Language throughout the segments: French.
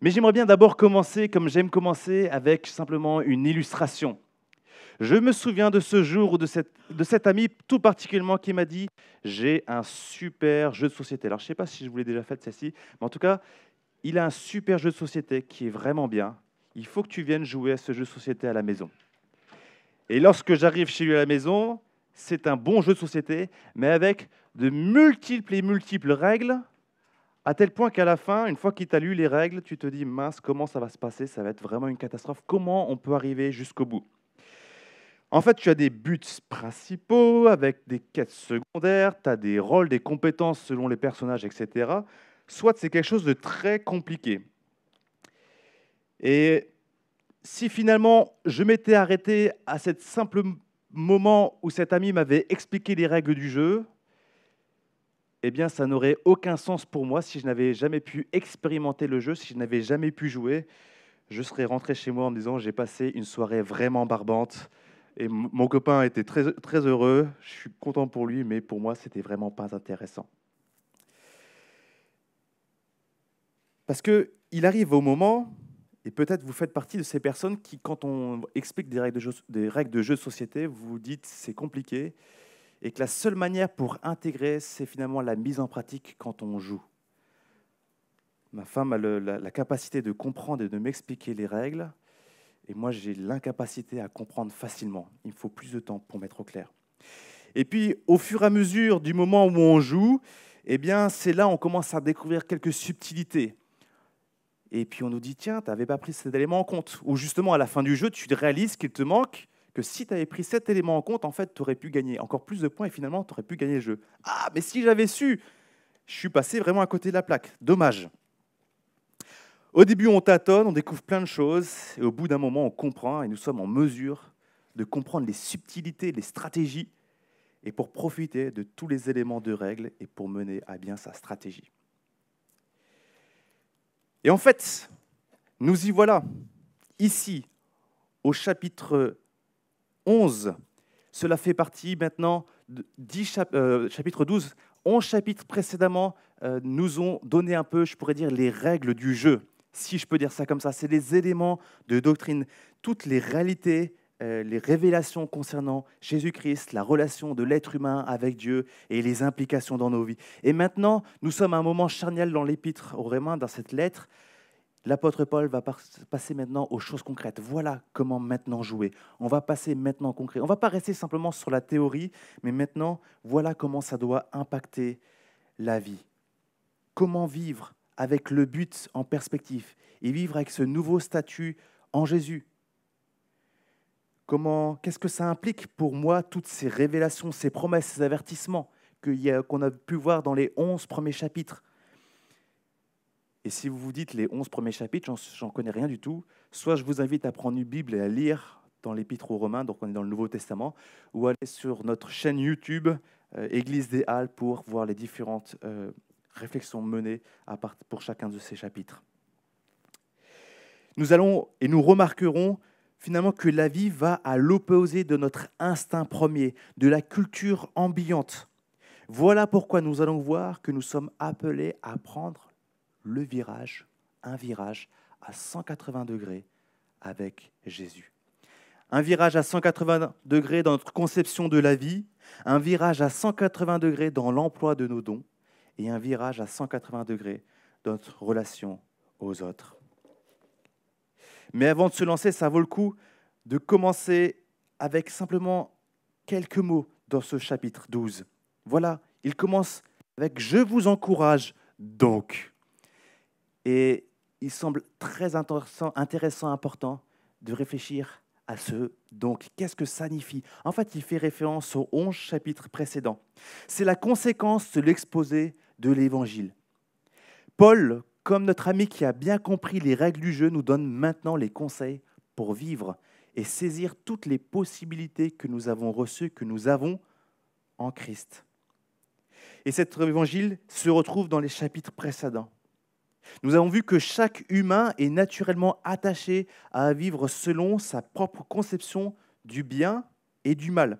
Mais j'aimerais bien d'abord commencer, comme j'aime commencer, avec simplement une illustration. Je me souviens de ce jour ou de, de cet ami tout particulièrement qui m'a dit J'ai un super jeu de société. Alors, je ne sais pas si je vous l'ai déjà fait celle-ci, mais en tout cas, il a un super jeu de société qui est vraiment bien. Il faut que tu viennes jouer à ce jeu de société à la maison. Et lorsque j'arrive chez lui à la maison, c'est un bon jeu de société, mais avec de multiples et multiples règles à tel point qu'à la fin, une fois qu'il t'a lu les règles, tu te dis, mince, comment ça va se passer? Ça va être vraiment une catastrophe. Comment on peut arriver jusqu'au bout? En fait, tu as des buts principaux avec des quêtes secondaires, tu as des rôles, des compétences selon les personnages, etc. Soit c'est quelque chose de très compliqué. Et si finalement je m'étais arrêté à ce simple moment où cet ami m'avait expliqué les règles du jeu, eh bien, ça n'aurait aucun sens pour moi si je n'avais jamais pu expérimenter le jeu, si je n'avais jamais pu jouer. Je serais rentré chez moi en me disant j'ai passé une soirée vraiment barbante et mon copain était très, très heureux. Je suis content pour lui, mais pour moi, c'était vraiment pas intéressant. Parce que il arrive au moment, et peut-être vous faites partie de ces personnes qui, quand on explique des règles de jeu, des règles de, jeu de société, vous dites c'est compliqué et que la seule manière pour intégrer, c'est finalement la mise en pratique quand on joue. Ma femme a la, capacité de comprendre et de m'expliquer les règles, et moi j'ai l'incapacité à comprendre facilement. Il me faut plus de temps pour mettre au clair. Et puis, au fur et à mesure du moment où on joue, eh bien, c'est là où on commence à découvrir quelques subtilités. Et puis on nous dit, tiens, tu n'avais pas pris cet élément en compte. Ou justement, à la fin du jeu, tu réalises qu'il te manque que si tu avais pris cet élément en compte, en fait, tu aurais pu gagner encore plus de points et finalement, tu aurais pu gagner le jeu. Ah, mais si j'avais su, je suis passé vraiment à côté de la plaque. Dommage. Au début, on tâtonne, on découvre plein de choses, et au bout d'un moment, on comprend, et nous sommes en mesure de comprendre les subtilités, les stratégies, et pour profiter de tous les éléments de règles et pour mener à bien sa stratégie. Et en fait, nous y voilà, ici, au chapitre 11. Cela fait partie maintenant de 10 euh, chapitre 12. 11 chapitres précédemment euh, nous ont donné un peu, je pourrais dire, les règles du jeu, si je peux dire ça comme ça. C'est les éléments de doctrine, toutes les réalités, euh, les révélations concernant Jésus-Christ, la relation de l'être humain avec Dieu et les implications dans nos vies. Et maintenant, nous sommes à un moment charniel dans l'épître aux Romains, dans cette lettre, L'apôtre Paul va passer maintenant aux choses concrètes. Voilà comment maintenant jouer. On va passer maintenant concret. On ne va pas rester simplement sur la théorie, mais maintenant, voilà comment ça doit impacter la vie. Comment vivre avec le but en perspective et vivre avec ce nouveau statut en Jésus? Comment, qu'est-ce que ça implique pour moi, toutes ces révélations, ces promesses, ces avertissements qu'on a pu voir dans les onze premiers chapitres? Et si vous vous dites les 11 premiers chapitres, j'en connais rien du tout, soit je vous invite à prendre une Bible et à lire dans l'Épître aux Romains, donc on est dans le Nouveau Testament, ou aller sur notre chaîne YouTube, euh, Église des Halles, pour voir les différentes euh, réflexions menées pour chacun de ces chapitres. Nous allons et nous remarquerons finalement que la vie va à l'opposé de notre instinct premier, de la culture ambiante. Voilà pourquoi nous allons voir que nous sommes appelés à prendre le virage, un virage à 180 degrés avec Jésus. Un virage à 180 degrés dans notre conception de la vie, un virage à 180 degrés dans l'emploi de nos dons et un virage à 180 degrés dans notre relation aux autres. Mais avant de se lancer, ça vaut le coup de commencer avec simplement quelques mots dans ce chapitre 12. Voilà, il commence avec ⁇ Je vous encourage donc ⁇ et il semble très intéressant, intéressant, important de réfléchir à ce donc. Qu'est-ce que ça signifie? En fait, il fait référence aux 11 chapitres précédents. C'est la conséquence de l'exposé de l'Évangile. Paul, comme notre ami qui a bien compris les règles du jeu, nous donne maintenant les conseils pour vivre et saisir toutes les possibilités que nous avons reçues, que nous avons en Christ. Et cet évangile se retrouve dans les chapitres précédents. Nous avons vu que chaque humain est naturellement attaché à vivre selon sa propre conception du bien et du mal,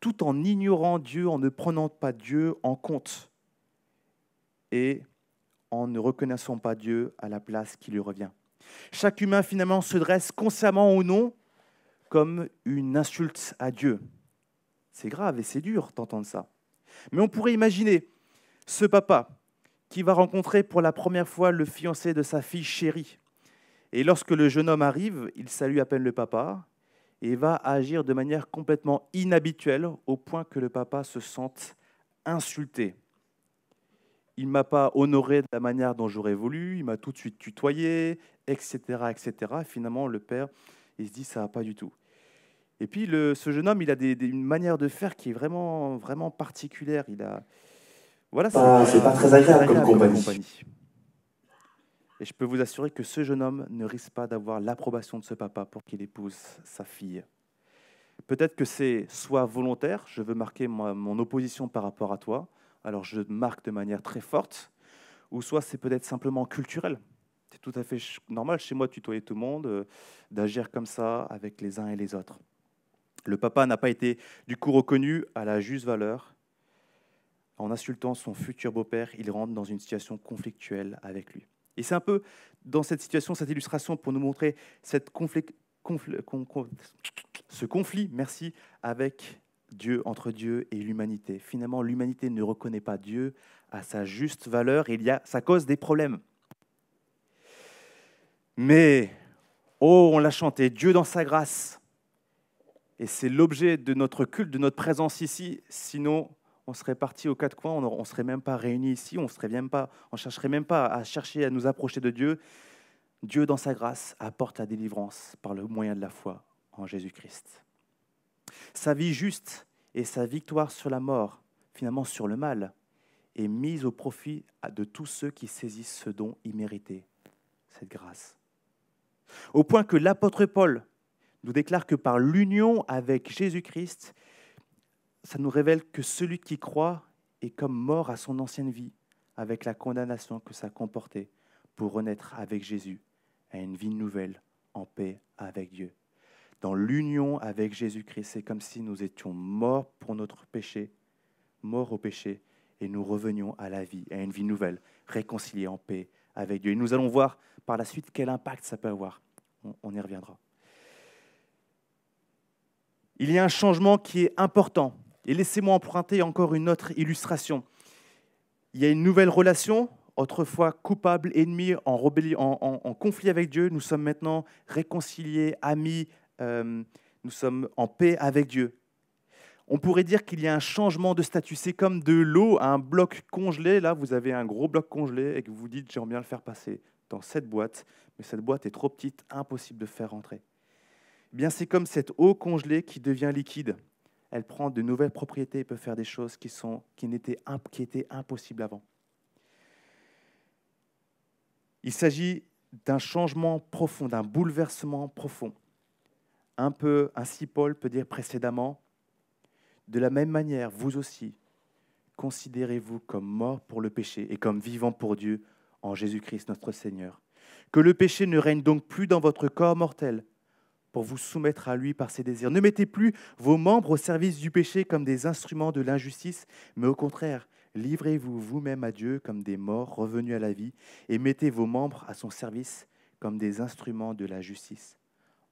tout en ignorant Dieu, en ne prenant pas Dieu en compte et en ne reconnaissant pas Dieu à la place qui lui revient. Chaque humain finalement se dresse consciemment ou non comme une insulte à Dieu. C'est grave et c'est dur d'entendre ça. Mais on pourrait imaginer ce papa qui va rencontrer pour la première fois le fiancé de sa fille chérie. Et lorsque le jeune homme arrive, il salue à peine le papa et va agir de manière complètement inhabituelle au point que le papa se sente insulté. Il ne m'a pas honoré de la manière dont j'aurais voulu, il m'a tout de suite tutoyé, etc. etc. finalement, le père, il se dit, ça va pas du tout. Et puis, ce jeune homme, il a une manière de faire qui est vraiment, vraiment particulière. Il a, voilà, c'est pas très agréable, comme, compagnie. Et je peux vous assurer que ce jeune homme ne risque pas d'avoir l'approbation de ce papa pour qu'il épouse sa fille. Peut-être que c'est soit volontaire, je veux marquer mon opposition par rapport à toi, alors je marque de manière très forte, ou soit c'est peut-être simplement culturel. C'est tout à fait normal chez moi de tutoyer tout le monde, euh, d'agir comme ça avec les uns et les autres. Le papa n'a pas été du coup reconnu à la juste valeur. En insultant son futur beau-père, il rentre dans une situation conflictuelle avec lui. Et c'est un peu dans cette situation, cette illustration, pour nous montrer conflit, ce conflit, merci, avec Dieu, entre Dieu et l'humanité. Finalement, l'humanité ne reconnaît pas Dieu à sa juste valeur et il y a, ça cause des problèmes. Mais, oh, on l'a chanté, Dieu dans sa grâce. Et c'est l'objet de notre culte, de notre présence ici. Sinon, on serait parti aux quatre coins, on ne serait même pas réunis ici, on ne même pas, on chercherait même pas à chercher à nous approcher de Dieu. Dieu, dans sa grâce, apporte la délivrance par le moyen de la foi en Jésus-Christ. Sa vie juste et sa victoire sur la mort, finalement sur le mal, est mise au profit de tous ceux qui saisissent ce don immérité, cette grâce. Au point que l'apôtre Paul nous déclare que par l'union avec Jésus-Christ, ça nous révèle que celui qui croit est comme mort à son ancienne vie, avec la condamnation que ça comportait, pour renaître avec Jésus à une vie nouvelle, en paix avec Dieu. Dans l'union avec Jésus-Christ, c'est comme si nous étions morts pour notre péché, morts au péché, et nous revenions à la vie, à une vie nouvelle, réconciliés en paix avec Dieu. Et nous allons voir par la suite quel impact ça peut avoir. On, y reviendra. Il y a un changement qui est important et laissez-moi emprunter encore une autre illustration. Il y a une nouvelle relation, autrefois coupable, ennemi, en, conflit avec Dieu. Nous sommes maintenant réconciliés, amis, euh, nous sommes en paix avec Dieu. On pourrait dire qu'il y a un changement de statut. C'est comme de l'eau à un bloc congelé. Là, vous avez un gros bloc congelé et que vous vous dites, j'aimerais bien le faire passer dans cette boîte, mais cette boîte est trop petite, impossible de faire rentrer. Eh bien, c'est comme cette eau congelée qui devient liquide elle prend de nouvelles propriétés et peut faire des choses qui, sont, qui, n'étaient, qui étaient impossibles avant. Il s'agit d'un changement profond, d'un bouleversement profond. Un peu, ainsi Paul peut dire précédemment, de la même manière, vous aussi, considérez-vous comme mort pour le péché et comme vivant pour Dieu en Jésus-Christ notre Seigneur. Que le péché ne règne donc plus dans votre corps mortel, pour vous soumettre à lui par ses désirs. Ne mettez plus vos membres au service du péché comme des instruments de l'injustice, mais au contraire, livrez-vous vous-même à Dieu comme des morts revenus à la vie, et mettez vos membres à son service comme des instruments de la justice.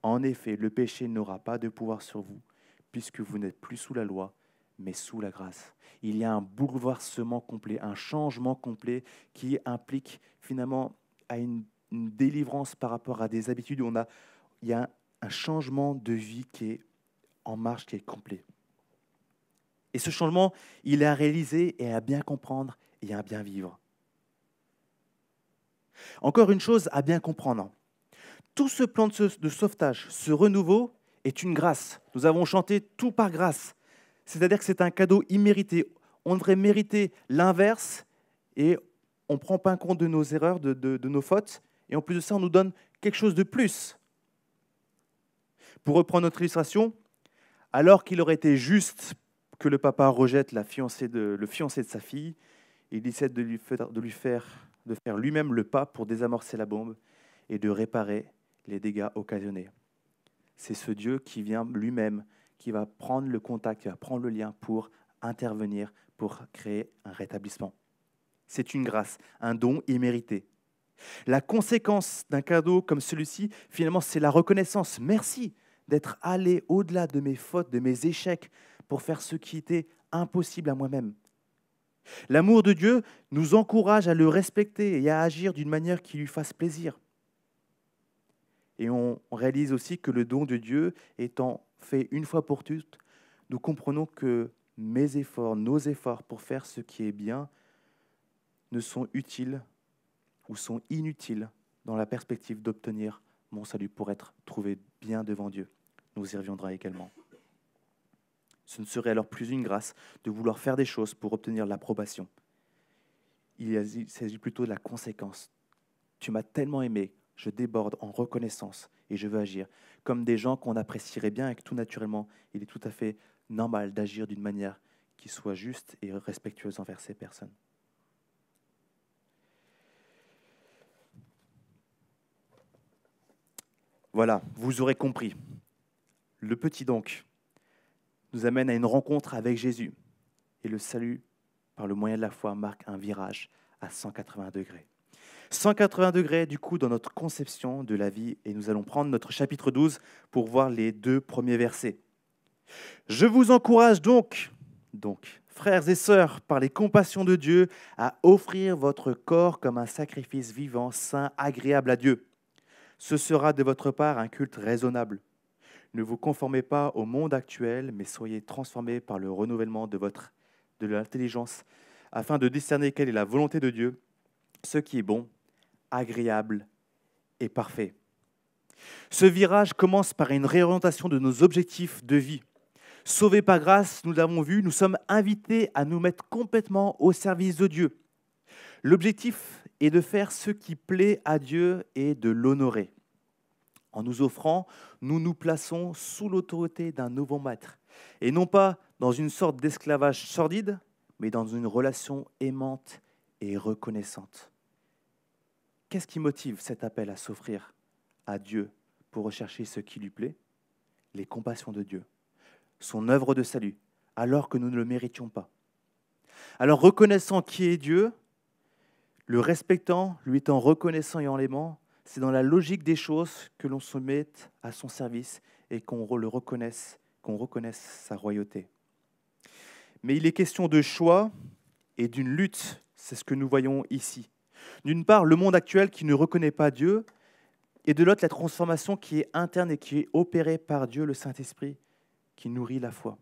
En effet, le péché n'aura pas de pouvoir sur vous, puisque vous n'êtes plus sous la loi, mais sous la grâce. Il y a un bouleversement complet, un changement complet qui implique finalement à une, délivrance par rapport à des habitudes. On a, il y a un changement de vie qui est en marche, qui est complet. Et ce changement, il est à réaliser et à bien comprendre et à bien vivre. Encore une chose à bien comprendre. Tout ce plan de sauvetage, ce renouveau, est une grâce. Nous avons chanté tout par grâce. C'est-à-dire que c'est un cadeau immérité. On devrait mériter l'inverse et on ne prend pas compte de nos erreurs, de, de nos fautes. Et en plus de ça, on nous donne quelque chose de plus. Pour reprendre notre illustration, alors qu'il aurait été juste que le papa rejette la fiancée de, le fiancé de sa fille, il décide de lui faire, de faire lui-même le pas pour désamorcer la bombe et de réparer les dégâts occasionnés. C'est ce Dieu qui vient lui-même, qui va prendre le contact, qui va prendre le lien pour intervenir, pour créer un rétablissement. C'est une grâce, un don immérité. La conséquence d'un cadeau comme celui-ci, finalement, c'est la reconnaissance. Merci d'être allé au-delà de mes fautes, de mes échecs, pour faire ce qui était impossible à moi-même. L'amour de Dieu nous encourage à le respecter et à agir d'une manière qui lui fasse plaisir. Et on réalise aussi que le don de Dieu étant fait une fois pour toutes, nous comprenons que mes efforts, nos efforts pour faire ce qui est bien ne sont utiles ou sont inutiles dans la perspective d'obtenir mon salut pour être trouvé bien devant Dieu. Nous y reviendrons également. Ce ne serait alors plus une grâce de vouloir faire des choses pour obtenir l'approbation. Il s'agit plutôt de la conséquence. Tu m'as tellement aimé, je déborde en reconnaissance et je veux agir comme des gens qu'on apprécierait bien et que tout naturellement, il est tout à fait normal d'agir d'une manière qui soit juste et respectueuse envers ces personnes. Voilà, vous aurez compris. Le petit donc nous amène à une rencontre avec Jésus. Et le salut, par le moyen de la foi, marque un virage à 180 degrés. 180 degrés, du coup, dans notre conception de la vie. Et nous allons prendre notre chapitre 12 pour voir les deux premiers versets. Je vous encourage donc, donc, frères et sœurs, par les compassions de Dieu, à offrir votre corps comme un sacrifice vivant, saint, agréable à Dieu. Ce sera de votre part un culte raisonnable. Ne vous conformez pas au monde actuel, mais soyez transformés par le renouvellement de votre de l'intelligence, afin de discerner quelle est la volonté de Dieu, ce qui est bon, agréable et parfait. Ce virage commence par une réorientation de nos objectifs de vie. Sauvés par grâce, nous l'avons vu, nous sommes invités à nous mettre complètement au service de Dieu. L'objectif est de faire ce qui plaît à Dieu et de l'honorer. En nous offrant, nous nous plaçons sous l'autorité d'un nouveau maître, et non pas dans une sorte d'esclavage sordide, mais dans une relation aimante et reconnaissante. Qu'est-ce qui motive cet appel à s'offrir à Dieu pour rechercher ce qui lui plaît? Les compassions de Dieu, son œuvre de salut, alors que nous ne le méritions pas. Alors reconnaissant qui est Dieu, le respectant, lui étant reconnaissant et en l'aimant, c'est dans la logique des choses que l'on se mette à son service et qu'on le reconnaisse, qu'on reconnaisse sa royauté. Mais il est question de choix et d'une lutte, c'est ce que nous voyons ici. D'une part, le monde actuel qui ne reconnaît pas Dieu, et de l'autre, la transformation qui est interne et qui est opérée par Dieu, le Saint-Esprit, qui nourrit la foi.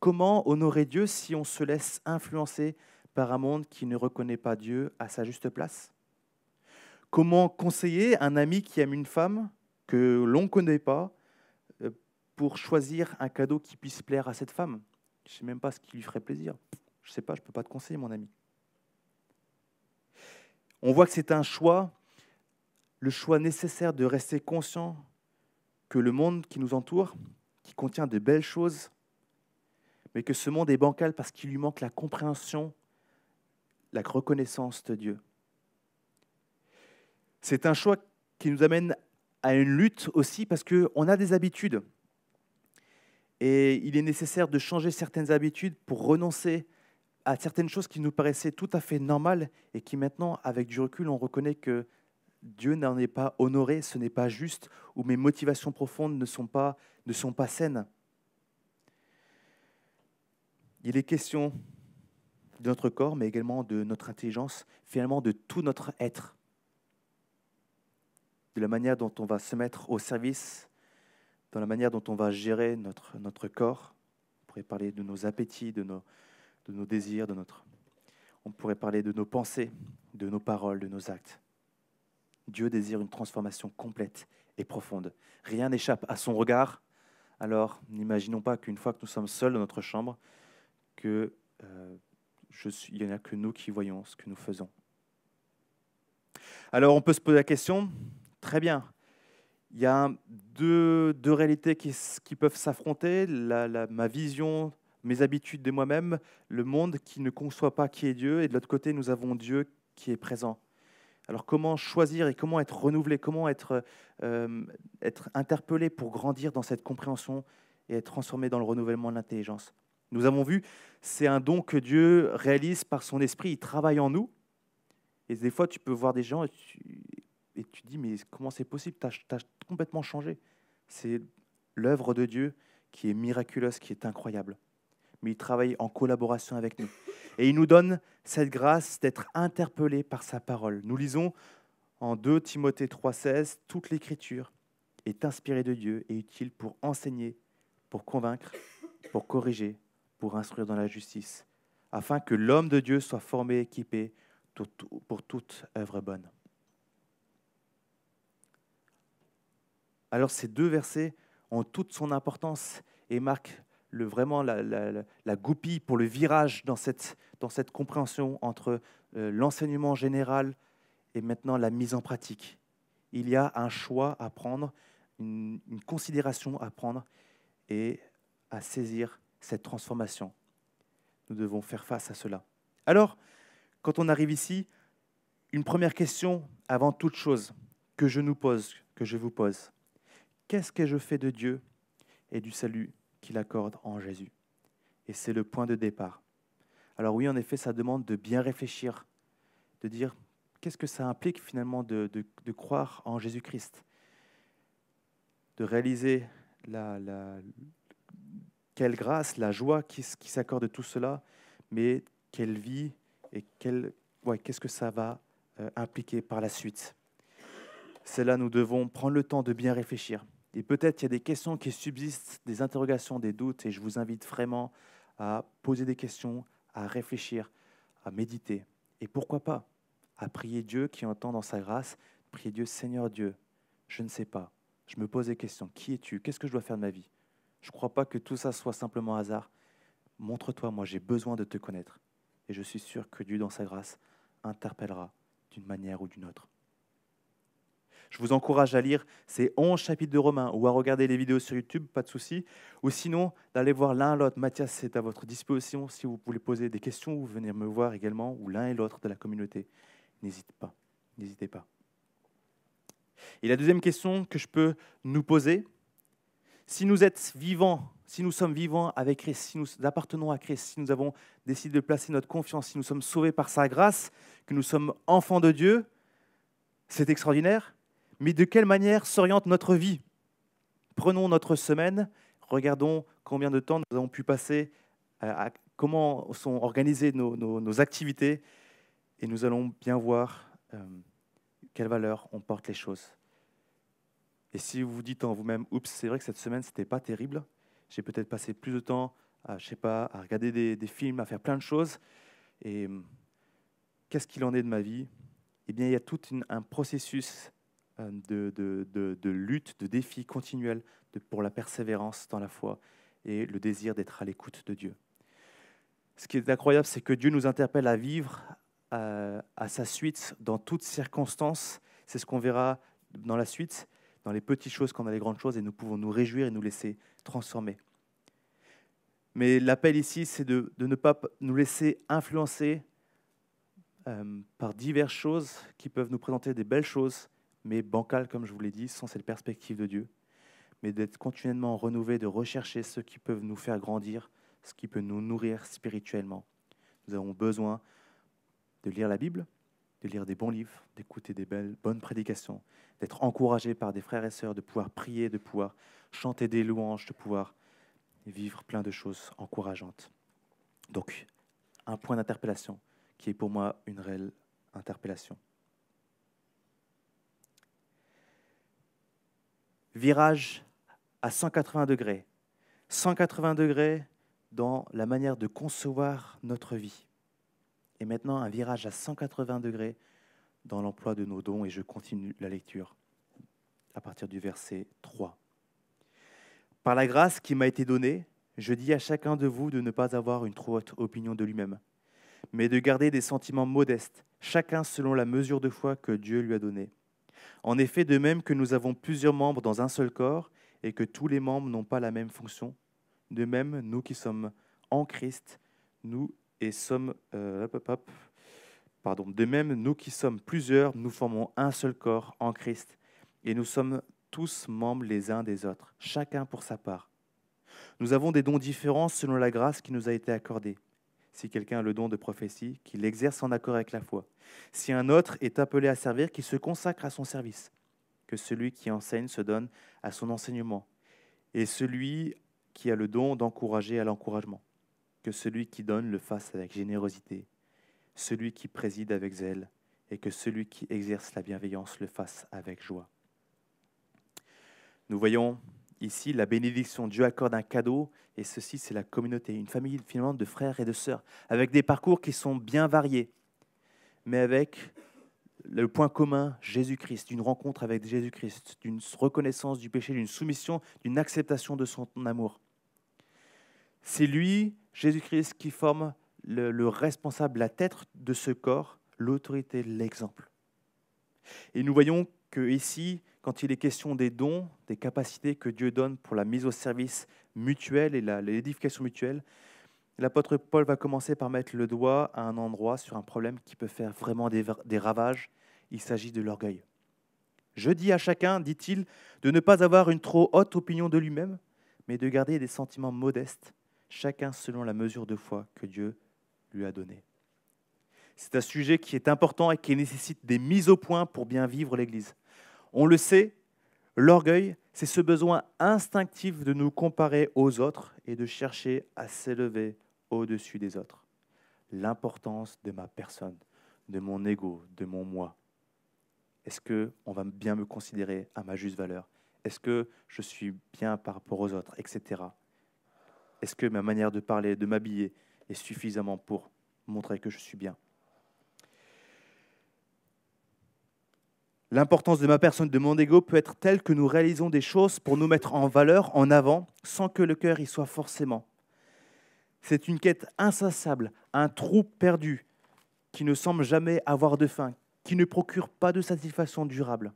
Comment honorer Dieu si on se laisse influencer par un monde qui ne reconnaît pas Dieu à sa juste place? Comment conseiller un ami qui aime une femme que l'on ne connaît pas euh, pour choisir un cadeau qui puisse plaire à cette femme? Je ne sais même pas ce qui lui ferait plaisir. Je ne sais pas, je ne peux pas te conseiller, mon ami. On voit que c'est un choix, le choix nécessaire de rester conscient que le monde qui nous entoure, qui contient de belles choses, mais que ce monde est bancal parce qu'il lui manque la compréhension, la reconnaissance de Dieu. C'est un choix qui nous amène à une lutte aussi parce qu'on a des habitudes. Et il est nécessaire de changer certaines habitudes pour renoncer à certaines choses qui nous paraissaient tout à fait normales et qui maintenant, avec du recul, on reconnaît que Dieu n'en est pas honoré, ce n'est pas juste, ou mes motivations profondes ne sont pas, ne sont pas saines. Il est question de notre corps, mais également de notre intelligence, finalement de tout notre être de la manière dont on va se mettre au service, dans la manière dont on va gérer notre, corps. On pourrait parler de nos appétits, de nos, désirs, de notre... On pourrait parler de nos pensées, de nos paroles, de nos actes. Dieu désire une transformation complète et profonde. Rien n'échappe à son regard. Alors, n'imaginons pas qu'une fois que nous sommes seuls dans notre chambre, que euh, il n'y en a que nous qui voyons ce que nous faisons. Alors, on peut se poser la question, Très bien. Il y a deux, deux réalités qui, qui peuvent s'affronter, ma vision, mes habitudes de moi-même, le monde qui ne conçoit pas qui est Dieu, et de l'autre côté, nous avons Dieu qui est présent. Alors comment choisir et comment être renouvelé, comment être, euh, être interpellé pour grandir dans cette compréhension et être transformé dans le renouvellement de l'intelligence? Nous avons vu, c'est un don que Dieu réalise par son esprit, il travaille en nous. Et des fois, tu peux voir des gens et tu dis, mais comment c'est possible? Tu as, complètement changé. C'est l'œuvre de Dieu qui est miraculeuse, qui est incroyable. Mais il travaille en collaboration avec nous. Et il nous donne cette grâce d'être interpellé par sa parole. Nous lisons en 2 Timothée 3,16 Toute l'écriture est inspirée de Dieu et utile pour enseigner, pour convaincre, pour corriger, pour instruire dans la justice, afin que l'homme de Dieu soit formé, équipé pour toute œuvre bonne. Alors ces deux versets ont toute son importance et marquent le, vraiment la, goupille pour le virage dans cette, dans cette compréhension entre euh, l'enseignement général et maintenant la mise en pratique. Il y a un choix à prendre, une, une considération à prendre et à saisir cette transformation. Nous devons faire face à cela. Alors, quand on arrive ici, une première question avant toute chose que je nous pose, que je vous pose. Qu'est-ce que je fais de Dieu et du salut qu'il accorde en Jésus? Et c'est le point de départ. Alors oui, en effet, ça demande de bien réfléchir, de dire qu'est-ce que ça implique finalement de, croire en Jésus-Christ, de réaliser quelle grâce, la joie qui, s'accorde de tout cela, mais quelle vie et qu'est-ce que ça va euh, impliquer par la suite? C'est là nous devons prendre le temps de bien réfléchir. Et peut-être qu'il y a des questions qui subsistent, des interrogations, des doutes, et je vous invite vraiment à poser des questions, à réfléchir, à méditer. Et pourquoi pas à prier Dieu qui entend dans sa grâce, prier Dieu, Seigneur Dieu, je ne sais pas, je me pose des questions, qui es-tu? Qu'est-ce que je dois faire de ma vie? Je ne crois pas que tout ça soit simplement hasard. Montre-toi, moi j'ai besoin de te connaître. Et je suis sûr que Dieu, dans sa grâce, interpellera d'une manière ou d'une autre. Je vous encourage à lire ces 11 chapitres de Romains ou à regarder les vidéos sur YouTube, pas de souci. Ou sinon, d'aller voir l'un l'autre. Mathias, c'est à votre disposition. Si vous voulez poser des questions ou venir me voir également, ou l'un et l'autre de la communauté, n'hésitez pas. N'hésitez pas. Et la deuxième question que je peux nous poser, si nous vivants, si nous sommes vivants avec Christ, si nous appartenons à Christ, si nous avons décidé de placer notre confiance, si nous sommes sauvés par sa grâce, que nous sommes enfants de Dieu, c'est extraordinaire mais de quelle manière s'oriente notre vie? Prenons notre semaine, regardons combien de temps nous avons pu passer, comment sont organisées nos, activités, et nous allons bien voir euh, quelle valeur on porte les choses. Et si vous vous dites en vous-même, oups, c'est vrai que cette semaine, ce n'était pas terrible, j'ai peut-être passé plus de temps à, je sais pas, à regarder des, films, à faire plein de choses, et hum, qu'est-ce qu'il en est de ma vie? Eh bien, il y a tout un processus euh, de, lutte, de défi continuel pour la persévérance dans la foi et le désir d'être à l'écoute de Dieu. Ce qui est incroyable, c'est que Dieu nous interpelle à vivre à, à sa suite dans toutes circonstances. C'est ce qu'on verra dans la suite, dans les petites choses comme dans les grandes choses, et nous pouvons nous réjouir et nous laisser transformer. Mais l'appel ici, c'est de, ne pas nous laisser influencer euh, par diverses choses qui peuvent nous présenter des belles choses, mais bancal, comme je vous l'ai dit, sans cette perspective de Dieu, mais d'être continuellement renouvelé, de rechercher ce qui peut nous faire grandir, ce qui peut nous nourrir spirituellement. Nous avons besoin de lire la Bible, de lire des bons livres, d'écouter des belles, bonnes prédications, d'être encouragé par des frères et sœurs, de pouvoir prier, de pouvoir chanter des louanges, de pouvoir vivre plein de choses encourageantes. Donc, un point d'interpellation qui est pour moi une réelle interpellation. Virage à 180 degrés. 180 degrés dans la manière de concevoir notre vie. Et maintenant, un virage à 180 degrés dans l'emploi de nos dons. Et je continue la lecture à partir du verset 3. Par la grâce qui m'a été donnée, je dis à chacun de vous de ne pas avoir une trop haute opinion de lui-même, mais de garder des sentiments modestes, chacun selon la mesure de foi que Dieu lui a donnée. En effet, de même que nous avons plusieurs membres dans un seul corps et que tous les membres n'ont pas la même fonction, de même, nous qui sommes en Christ, nous et sommes... Euh, pardon, de même, nous qui sommes plusieurs, nous formons un seul corps en Christ et nous sommes tous membres les uns des autres, chacun pour sa part. Nous avons des dons différents selon la grâce qui nous a été accordée. Si quelqu'un a le don de prophétie, qu'il l'exerce en accord avec la foi. Si un autre est appelé à servir, qu'il se consacre à son service. Que celui qui enseigne se donne à son enseignement. Et celui qui a le don d'encourager à l'encouragement. Que celui qui donne le fasse avec générosité. Celui qui préside avec zèle. Et que celui qui exerce la bienveillance le fasse avec joie. Nous voyons ici la bénédiction. Dieu accorde un cadeau, et ceci, c'est la communauté, une famille finalement de frères et de sœurs, avec des parcours qui sont bien variés, mais avec le point commun, Jésus-Christ, d'une rencontre avec Jésus-Christ, d'une reconnaissance du péché, d'une soumission, d'une acceptation de son amour. C'est lui, Jésus-Christ, qui forme le, le, responsable, la tête de ce corps, l'autorité, l'exemple. Et nous voyons que ici, quand il est question des dons, des capacités que Dieu donne pour la mise au service mutuel et l'édification mutuelle, l'apôtre Paul va commencer par mettre le doigt à un endroit sur un problème qui peut faire vraiment des, des ravages. Il s'agit de l'orgueil. Je dis à chacun, dit-il, de ne pas avoir une trop haute opinion de lui-même, mais de garder des sentiments modestes, chacun selon la mesure de foi que Dieu lui a donnée. C'est un sujet qui est important et qui nécessite des mises au point pour bien vivre l'Église. On le sait, l'orgueil, c'est ce besoin instinctif de nous comparer aux autres et de chercher à s'élever au-dessus des autres. L'importance de ma personne, de mon ego, de mon moi. Est-ce que on va bien me considérer à ma juste valeur? Est-ce que je suis bien par rapport aux autres, etc. Est-ce que ma manière de parler, de m'habiller est suffisamment pour montrer que je suis bien? L'importance de ma personne, de mon ego peut être telle que nous réalisons des choses pour nous mettre en valeur, en avant, sans que le cœur y soit forcément. C'est une quête insatiable, un trou perdu, qui ne semble jamais avoir de fin, qui ne procure pas de satisfaction durable.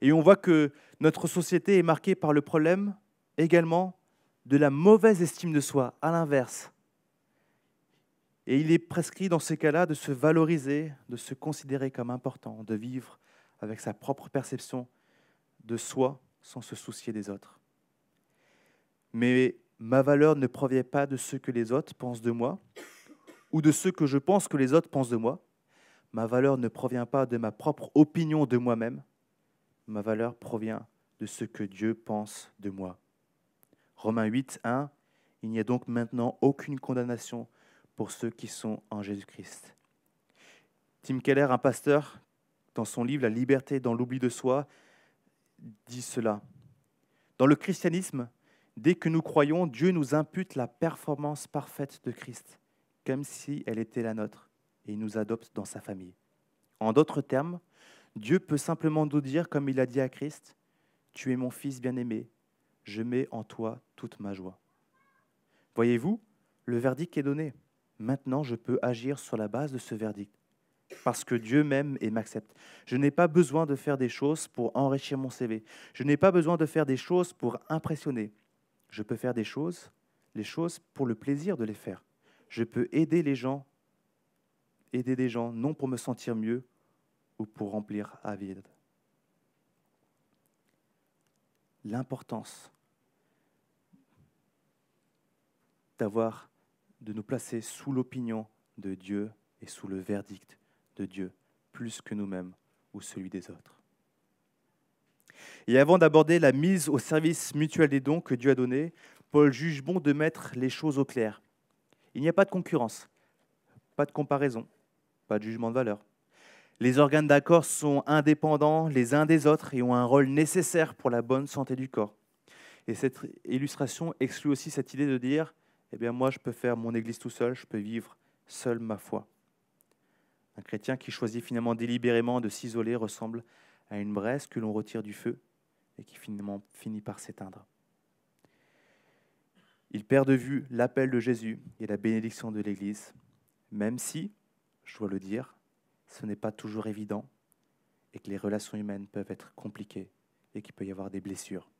Et on voit que notre société est marquée par le problème également de la mauvaise estime de soi, à l'inverse. Et il est prescrit dans ces cas-là de se valoriser, de se considérer comme important, de vivre avec sa propre perception de soi sans se soucier des autres. Mais ma valeur ne provient pas de ce que les autres pensent de moi ou de ce que je pense que les autres pensent de moi. Ma valeur ne provient pas de ma propre opinion de moi-même. Ma valeur provient de ce que Dieu pense de moi. Romains 8, 1. Il n'y a donc maintenant aucune condamnation pour ceux qui sont en Jésus-Christ. Tim Keller, un pasteur, dans son livre La liberté dans l'oubli de soi, dit cela. Dans le christianisme, dès que nous croyons, Dieu nous impute la performance parfaite de Christ, comme si elle était la nôtre, et il nous adopte dans sa famille. En d'autres termes, Dieu peut simplement nous dire, comme il a dit à Christ, Tu es mon fils bien-aimé, je mets en toi toute ma joie. Voyez-vous, le verdict est donné. Maintenant, je peux agir sur la base de ce verdict, parce que Dieu m'aime et m'accepte. Je n'ai pas besoin de faire des choses pour enrichir mon CV. Je n'ai pas besoin de faire des choses pour impressionner. Je peux faire des choses, les choses pour le plaisir de les faire. Je peux aider les gens, aider des gens, non pour me sentir mieux ou pour remplir à vide. L'importance d'avoir de nous placer sous l'opinion de Dieu et sous le verdict de Dieu, plus que nous-mêmes ou celui des autres. Et avant d'aborder la mise au service mutuel des dons que Dieu a donnés, Paul juge bon de mettre les choses au clair. Il n'y a pas de concurrence, pas de comparaison, pas de jugement de valeur. Les organes d'accord sont indépendants les uns des autres et ont un rôle nécessaire pour la bonne santé du corps. Et cette illustration exclut aussi cette idée de dire eh bien moi je peux faire mon église tout seul, je peux vivre seul ma foi. Un chrétien qui choisit finalement délibérément de s'isoler ressemble à une braise que l'on retire du feu et qui finalement finit par s'éteindre. Il perd de vue l'appel de Jésus et la bénédiction de l'Église, même si, je dois le dire, ce n'est pas toujours évident et que les relations humaines peuvent être compliquées et qu'il peut y avoir des blessures.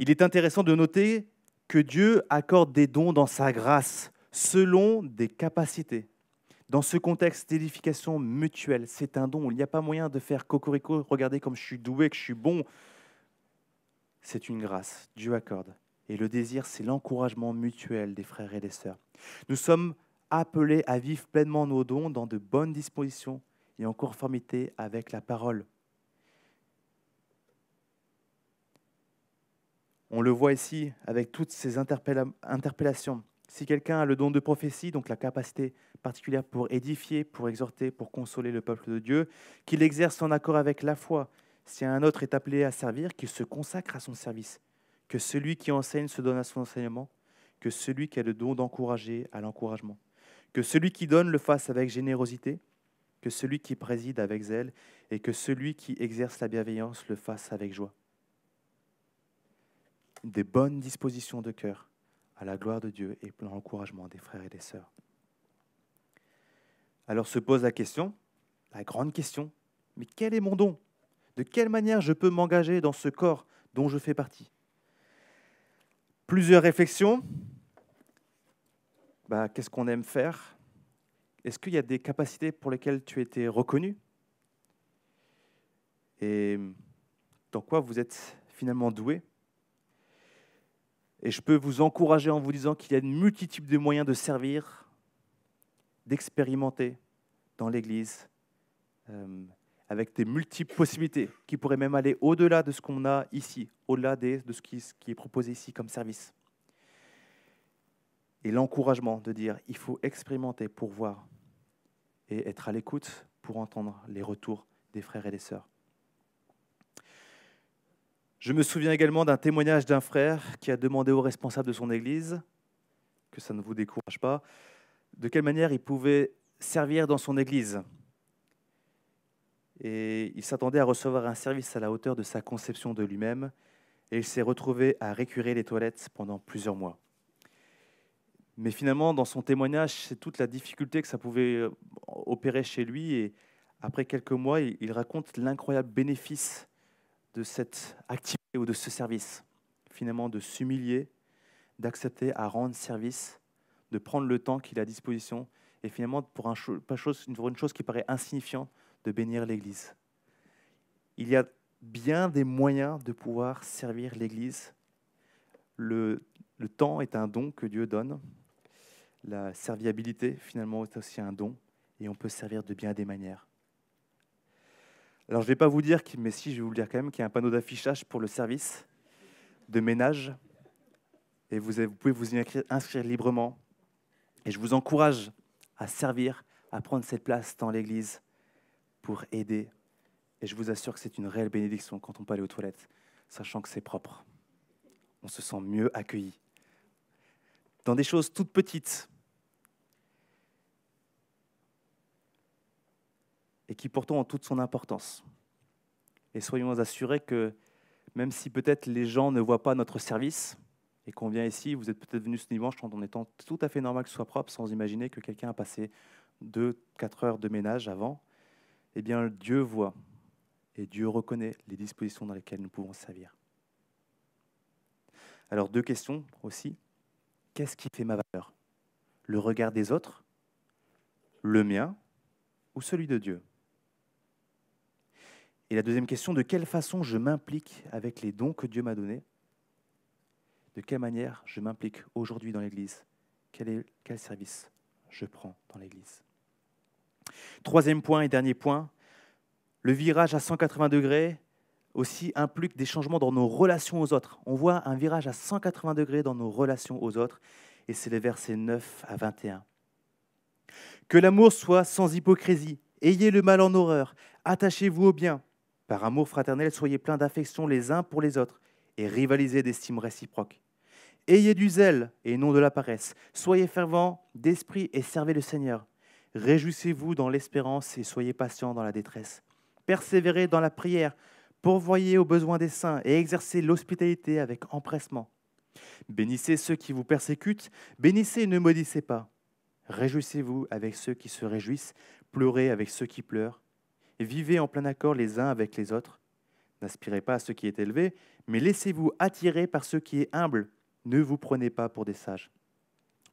Il est intéressant de noter que Dieu accorde des dons dans sa grâce, selon des capacités. Dans ce contexte d'édification mutuelle, c'est un don. Il n'y a pas moyen de faire cocorico, regardez comme je suis doué, que je suis bon. c'est une grâce, Dieu accorde. Et le désir, c'est l'encouragement mutuel des frères et des sœurs. Nous sommes appelés à vivre pleinement nos dons dans de bonnes dispositions et en conformité avec la parole. On le voit ici avec toutes ces interpellations. Si quelqu'un a le don de prophétie, donc la capacité particulière pour édifier, pour exhorter, pour consoler le peuple de Dieu, qu'il exerce en accord avec la foi. Si un autre est appelé à servir, qu'il se consacre à son service. Que celui qui enseigne se donne à son enseignement. Que celui qui a le don d'encourager à l'encouragement. Que celui qui donne le fasse avec générosité. Que celui qui préside avec zèle. Et que celui qui exerce la bienveillance le fasse avec joie des bonnes dispositions de cœur à la gloire de Dieu et pour l'encouragement des frères et des sœurs. Alors se pose la question, la grande question, mais quel est mon don? De quelle manière je peux m'engager dans ce corps dont je fais partie? Plusieurs réflexions. Bah, Qu'est-ce qu'on aime faire? Est-ce qu'il y a des capacités pour lesquelles tu été reconnu? Et dans quoi vous êtes finalement doué? Et je peux vous encourager en vous disant qu'il y a une multitude de moyens de servir, d'expérimenter dans l'Église, euh, avec des multiples possibilités qui pourraient même aller au-delà de ce qu'on a ici, au-delà de ce qui, est proposé ici comme service. Et l'encouragement de dire il faut expérimenter pour voir et être à l'écoute pour entendre les retours des frères et des sœurs. Je me souviens également d'un témoignage d'un frère qui a demandé au responsable de son église, que ça ne vous décourage pas, de quelle manière il pouvait servir dans son église. Et il s'attendait à recevoir un service à la hauteur de sa conception de lui-même, et il s'est retrouvé à récurer les toilettes pendant plusieurs mois. Mais finalement, dans son témoignage, c'est toute la difficulté que ça pouvait euh, opérer chez lui, et après quelques mois, il raconte l'incroyable bénéfice de cette activité ou de ce service, finalement de s'humilier, d'accepter à rendre service, de prendre le temps qu'il a à disposition, et finalement pour, chose, une chose qui paraît insignifiante, de bénir l'Église. Il y a bien des moyens de pouvoir servir l'Église. Le, le temps est un don que Dieu donne. La serviabilité, finalement, est aussi un don, et on peut servir de bien des manières. Alors je ne vais pas vous dire, mais si, je vais vous le dire quand même, qu'il y a un panneau d'affichage pour le service de ménage. Et vous, pouvez vous y inscrire, librement. Et je vous encourage à servir, à prendre cette place dans l'Église pour aider. Et je vous assure que c'est une réelle bénédiction quand on peut aller aux toilettes, sachant que c'est propre. On se sent mieux accueilli. Dans des choses toutes petites, et qui pourtant ont toute son importance. Et soyons assurés que même si peut-être les gens ne voient pas notre service, et qu'on vient ici, vous êtes peut-être venu ce dimanche en étant tout à fait normal que ce soit propre, sans imaginer que quelqu'un a passé 2-4 heures de ménage avant, eh bien Dieu voit et Dieu reconnaît les dispositions dans lesquelles nous pouvons servir. Alors deux questions aussi. Qu'est-ce qui fait ma valeur? Le regard des autres Le mien Ou celui de Dieu? Et la deuxième question, de quelle façon je m'implique avec les dons que Dieu m'a donnés? De quelle manière je m'implique aujourd'hui dans l'Église? Quel, service je prends dans l'Église? Troisième point et dernier point, le virage à 180 degrés aussi implique des changements dans nos relations aux autres. On voit un virage à 180 degrés dans nos relations aux autres, et c'est les versets 9 à 21. Que l'amour soit sans hypocrisie, ayez le mal en horreur, attachez-vous au bien, par amour fraternel, soyez pleins d'affection les uns pour les autres et rivalisez d'estime réciproque. Ayez du zèle et non de la paresse. Soyez fervents d'esprit et servez le Seigneur. Réjouissez-vous dans l'espérance et soyez patients dans la détresse. Persévérez dans la prière, pourvoyez aux besoins des saints et exercez l'hospitalité avec empressement. Bénissez ceux qui vous persécutent, bénissez et ne maudissez pas. Réjouissez-vous avec ceux qui se réjouissent, pleurez avec ceux qui pleurent vivez en plein accord les uns avec les autres. N'aspirez pas à ce qui est élevé, mais laissez-vous attirer par ce qui est humble. Ne vous prenez pas pour des sages.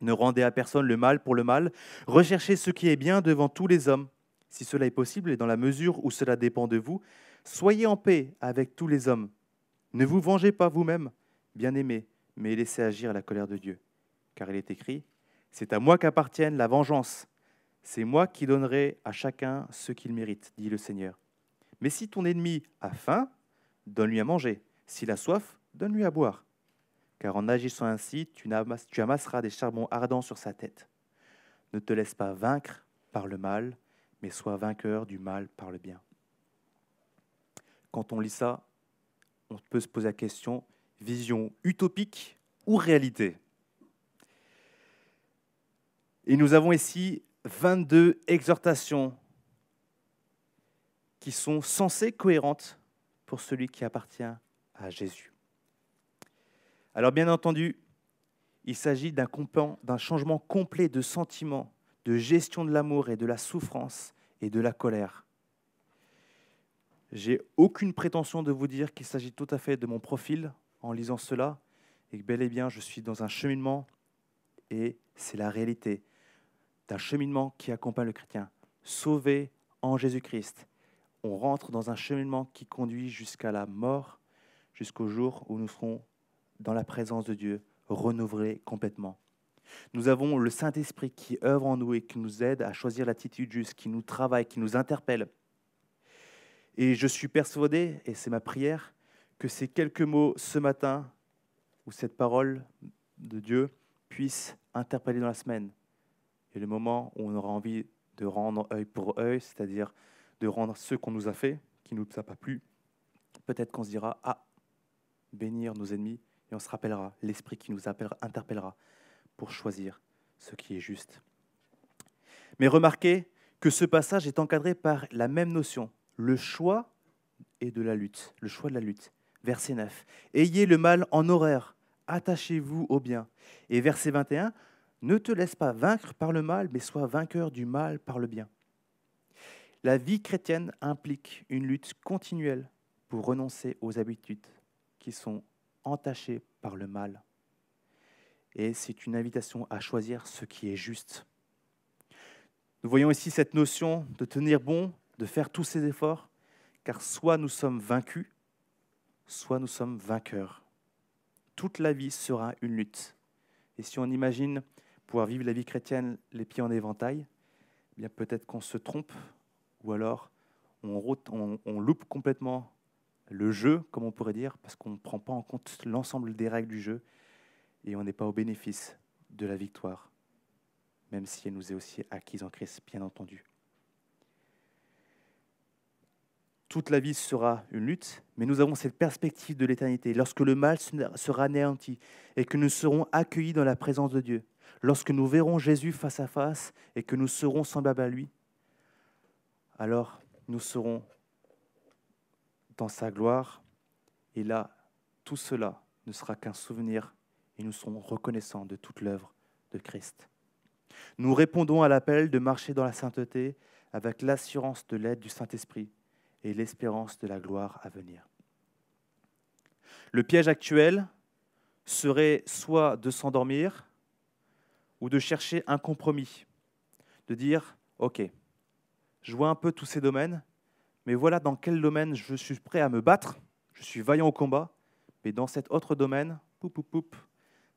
Ne rendez à personne le mal pour le mal. Recherchez ce qui est bien devant tous les hommes. Si cela est possible et dans la mesure où cela dépend de vous, soyez en paix avec tous les hommes. Ne vous vengez pas vous-même, bien-aimés, mais laissez agir la colère de Dieu. Car il est écrit, C'est à moi qu'appartienne la vengeance. C'est moi qui donnerai à chacun ce qu'il mérite, dit le Seigneur. Mais si ton ennemi a faim, donne-lui à manger. S'il a soif, donne-lui à boire. Car en agissant ainsi, tu amasseras des charbons ardents sur sa tête. Ne te laisse pas vaincre par le mal, mais sois vainqueur du mal par le bien. Quand on lit ça, on peut se poser la question, vision utopique ou réalité? Et nous avons ici 22 exhortations qui sont censées cohérentes pour celui qui appartient à Jésus. Alors bien entendu, il s'agit d'un changement complet de sentiment, de gestion de l'amour et de la souffrance et de la colère. J'ai aucune prétention de vous dire qu'il s'agit tout à fait de mon profil en lisant cela, et que bel et bien je suis dans un cheminement, et c'est la réalité d'un cheminement qui accompagne le chrétien, sauvé en Jésus-Christ. On rentre dans un cheminement qui conduit jusqu'à la mort, jusqu'au jour où nous serons dans la présence de Dieu, renouvelés complètement. Nous avons le Saint-Esprit qui œuvre en nous et qui nous aide à choisir l'attitude juste, qui nous travaille, qui nous interpelle. Et je suis persuadé, et c'est ma prière, que ces quelques mots ce matin, ou cette parole de Dieu, puissent interpeller dans la semaine. Et le moment où on aura envie de rendre œil pour œil, c'est-à-dire de rendre ce qu'on nous a fait, qui ne nous a pas plu, peut-être qu'on se dira, ah, bénir nos ennemis, et on se rappellera, l'Esprit qui nous interpellera pour choisir ce qui est juste. Mais remarquez que ce passage est encadré par la même notion, le choix et de la lutte, le choix de la lutte. Verset 9. Ayez le mal en horreur, attachez-vous au bien. Et verset 21, ne te laisse pas vaincre par le mal, mais sois vainqueur du mal par le bien. La vie chrétienne implique une lutte continuelle pour renoncer aux habitudes qui sont entachées par le mal. Et c'est une invitation à choisir ce qui est juste. Nous voyons ici cette notion de tenir bon de faire tous ces efforts, car soit nous sommes vaincus, soit nous sommes vainqueurs. Toute la vie sera une lutte. Et si on imagine pouvoir vivre la vie chrétienne les pieds en éventail, eh peut-être qu'on se trompe, ou alors on, on loupe complètement le jeu, comme on pourrait dire, parce qu'on ne prend pas en compte l'ensemble des règles du jeu, et on n'est pas au bénéfice de la victoire, même si elle nous est aussi acquise en Christ, bien entendu. toute la vie sera une lutte, mais nous avons cette perspective de l'éternité, lorsque le mal sera anéanti et que nous serons accueillis dans la présence de Dieu, lorsque nous verrons Jésus face à face et que nous serons semblables à lui, alors nous serons dans sa gloire, et là, tout cela ne sera qu'un souvenir, et nous serons reconnaissants de toute l'œuvre de Christ. Nous répondons à l'appel de marcher dans la sainteté avec l'assurance de l'aide du Saint-Esprit et l'espérance de la gloire à venir. Le piège actuel serait soit de s'endormir ou de chercher un compromis, de dire, OK, je vois un peu tous ces domaines, mais voilà dans quel domaine je suis prêt à me battre, je suis vaillant au combat, mais dans cet autre domaine, poup, poup, poup,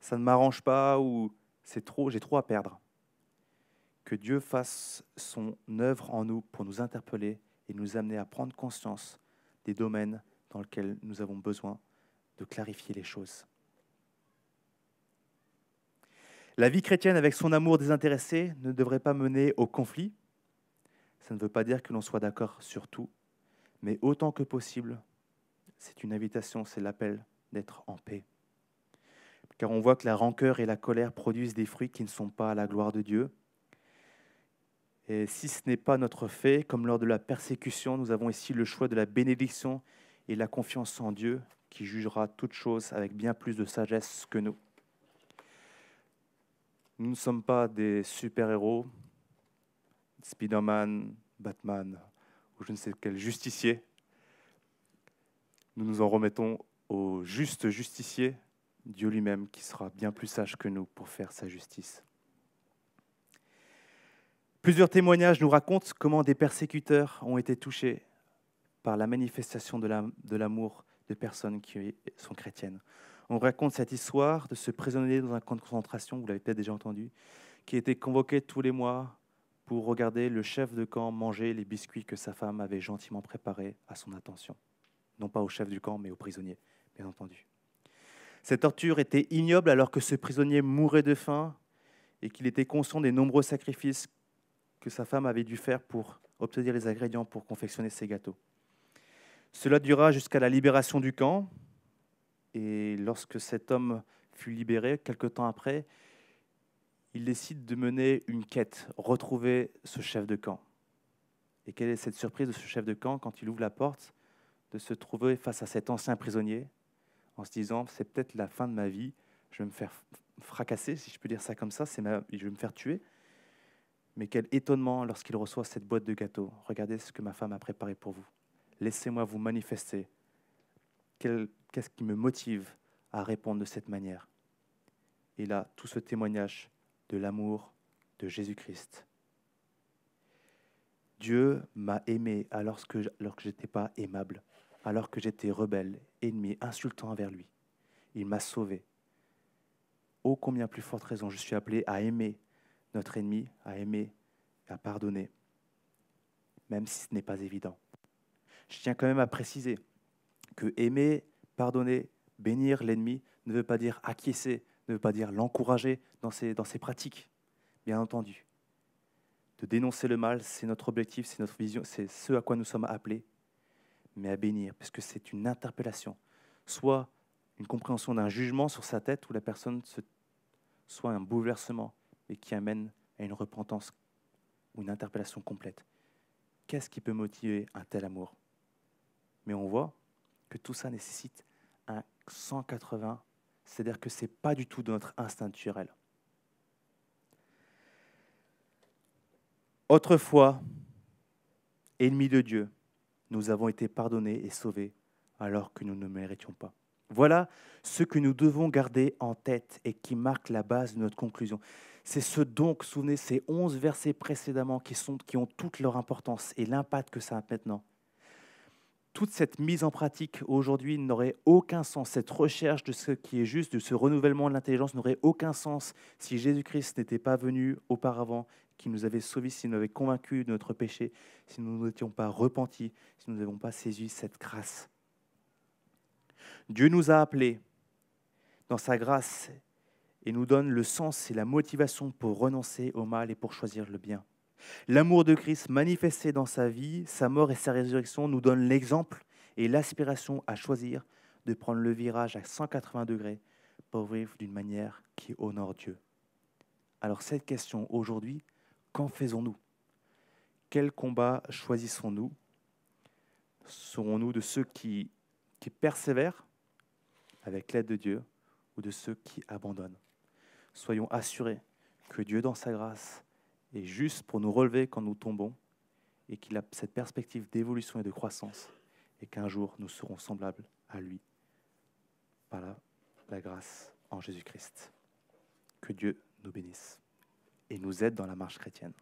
ça ne m'arrange pas ou c'est trop, j'ai trop à perdre. Que Dieu fasse son œuvre en nous pour nous interpeller et nous amener à prendre conscience des domaines dans lesquels nous avons besoin de clarifier les choses. La vie chrétienne avec son amour désintéressé ne devrait pas mener au conflit. Ça ne veut pas dire que l'on soit d'accord sur tout, mais autant que possible, c'est une invitation, c'est l'appel d'être en paix. Car on voit que la rancœur et la colère produisent des fruits qui ne sont pas à la gloire de Dieu. Et si ce n'est pas notre fait, comme lors de la persécution, nous avons ici le choix de la bénédiction et la confiance en Dieu qui jugera toutes choses avec bien plus de sagesse que nous. Nous ne sommes pas des super-héros, Spider-Man, Batman ou je ne sais quel justicier. Nous nous en remettons au juste justicier, Dieu lui-même, qui sera bien plus sage que nous pour faire sa justice. Plusieurs témoignages nous racontent comment des persécuteurs ont été touchés par la manifestation de l'amour de personnes qui sont chrétiennes. On raconte cette histoire de ce prisonnier dans un camp de concentration, vous l'avez peut-être déjà entendu, qui était convoqué tous les mois pour regarder le chef de camp manger les biscuits que sa femme avait gentiment préparés à son attention. Non pas au chef du camp, mais au prisonnier, bien entendu. Cette torture était ignoble alors que ce prisonnier mourait de faim et qu'il était conscient des nombreux sacrifices que sa femme avait dû faire pour obtenir les ingrédients pour confectionner ses gâteaux. Cela dura jusqu'à la libération du camp, et lorsque cet homme fut libéré, quelque temps après, il décide de mener une quête, retrouver ce chef de camp. Et quelle est cette surprise de ce chef de camp quand il ouvre la porte, de se trouver face à cet ancien prisonnier, en se disant, c'est peut-être la fin de ma vie, je vais me faire fracasser, si je peux dire ça comme ça, je vais me faire tuer. Mais quel étonnement lorsqu'il reçoit cette boîte de gâteaux. Regardez ce que ma femme a préparé pour vous. Laissez-moi vous manifester. Qu'est-ce qui me motive à répondre de cette manière? Et là, tout ce témoignage de l'amour de Jésus-Christ. Dieu m'a aimé alors que, alors que je n'étais pas aimable, alors que j'étais rebelle, ennemi, insultant envers lui. Il m'a sauvé. Ô combien plus forte raison je suis appelé à aimer notre ennemi, à aimer, à pardonner, même si ce n'est pas évident. Je tiens quand même à préciser que aimer, pardonner, bénir l'ennemi ne veut pas dire acquiescer, ne veut pas dire l'encourager dans ses, dans ses pratiques, bien entendu. De dénoncer le mal, c'est notre objectif, c'est notre vision, c'est ce à quoi nous sommes appelés, mais à bénir, parce que c'est une interpellation, soit une compréhension d'un jugement sur sa tête où la personne se, soit un bouleversement et qui amène à une repentance ou une interpellation complète. Qu'est-ce qui peut motiver un tel amour? Mais on voit que tout ça nécessite un 180 c'est-à-dire que ce n'est pas du tout de notre instinct naturel. Autrefois, ennemis de Dieu, nous avons été pardonnés et sauvés alors que nous ne méritions pas. Voilà ce que nous devons garder en tête et qui marque la base de notre conclusion. C'est ce donc, souvenez, ces onze versets précédemment qui, qui ont toute leur importance et l'impact que ça a maintenant toute cette mise en pratique aujourd'hui n'aurait aucun sens. Cette recherche de ce qui est juste, de ce renouvellement de l'intelligence n'aurait aucun sens si Jésus-Christ n'était pas venu auparavant, qui nous avait sauvés, s'il nous avait convaincus de notre péché, si nous n'étions pas repentis, si nous n'avons pas saisi cette grâce. Dieu nous a appelés dans sa grâce et nous donne le sens et la motivation pour renoncer au mal et pour choisir le bien. L'amour de Christ manifesté dans sa vie, sa mort et sa résurrection nous donne l'exemple et l'aspiration à choisir de prendre le virage à 180 degrés pour vivre d'une manière qui honore Dieu. Alors cette question aujourd'hui, qu'en faisons-nous? Quel combat choisissons-nous? Serons-nous de ceux qui, qui persévèrent avec l'aide de Dieu ou de ceux qui abandonnent? Soyons assurés que Dieu, dans sa grâce, et juste pour nous relever quand nous tombons, et qu'il a cette perspective d'évolution et de croissance, et qu'un jour nous serons semblables à lui par la, la grâce en Jésus-Christ. Que Dieu nous bénisse et nous aide dans la marche chrétienne.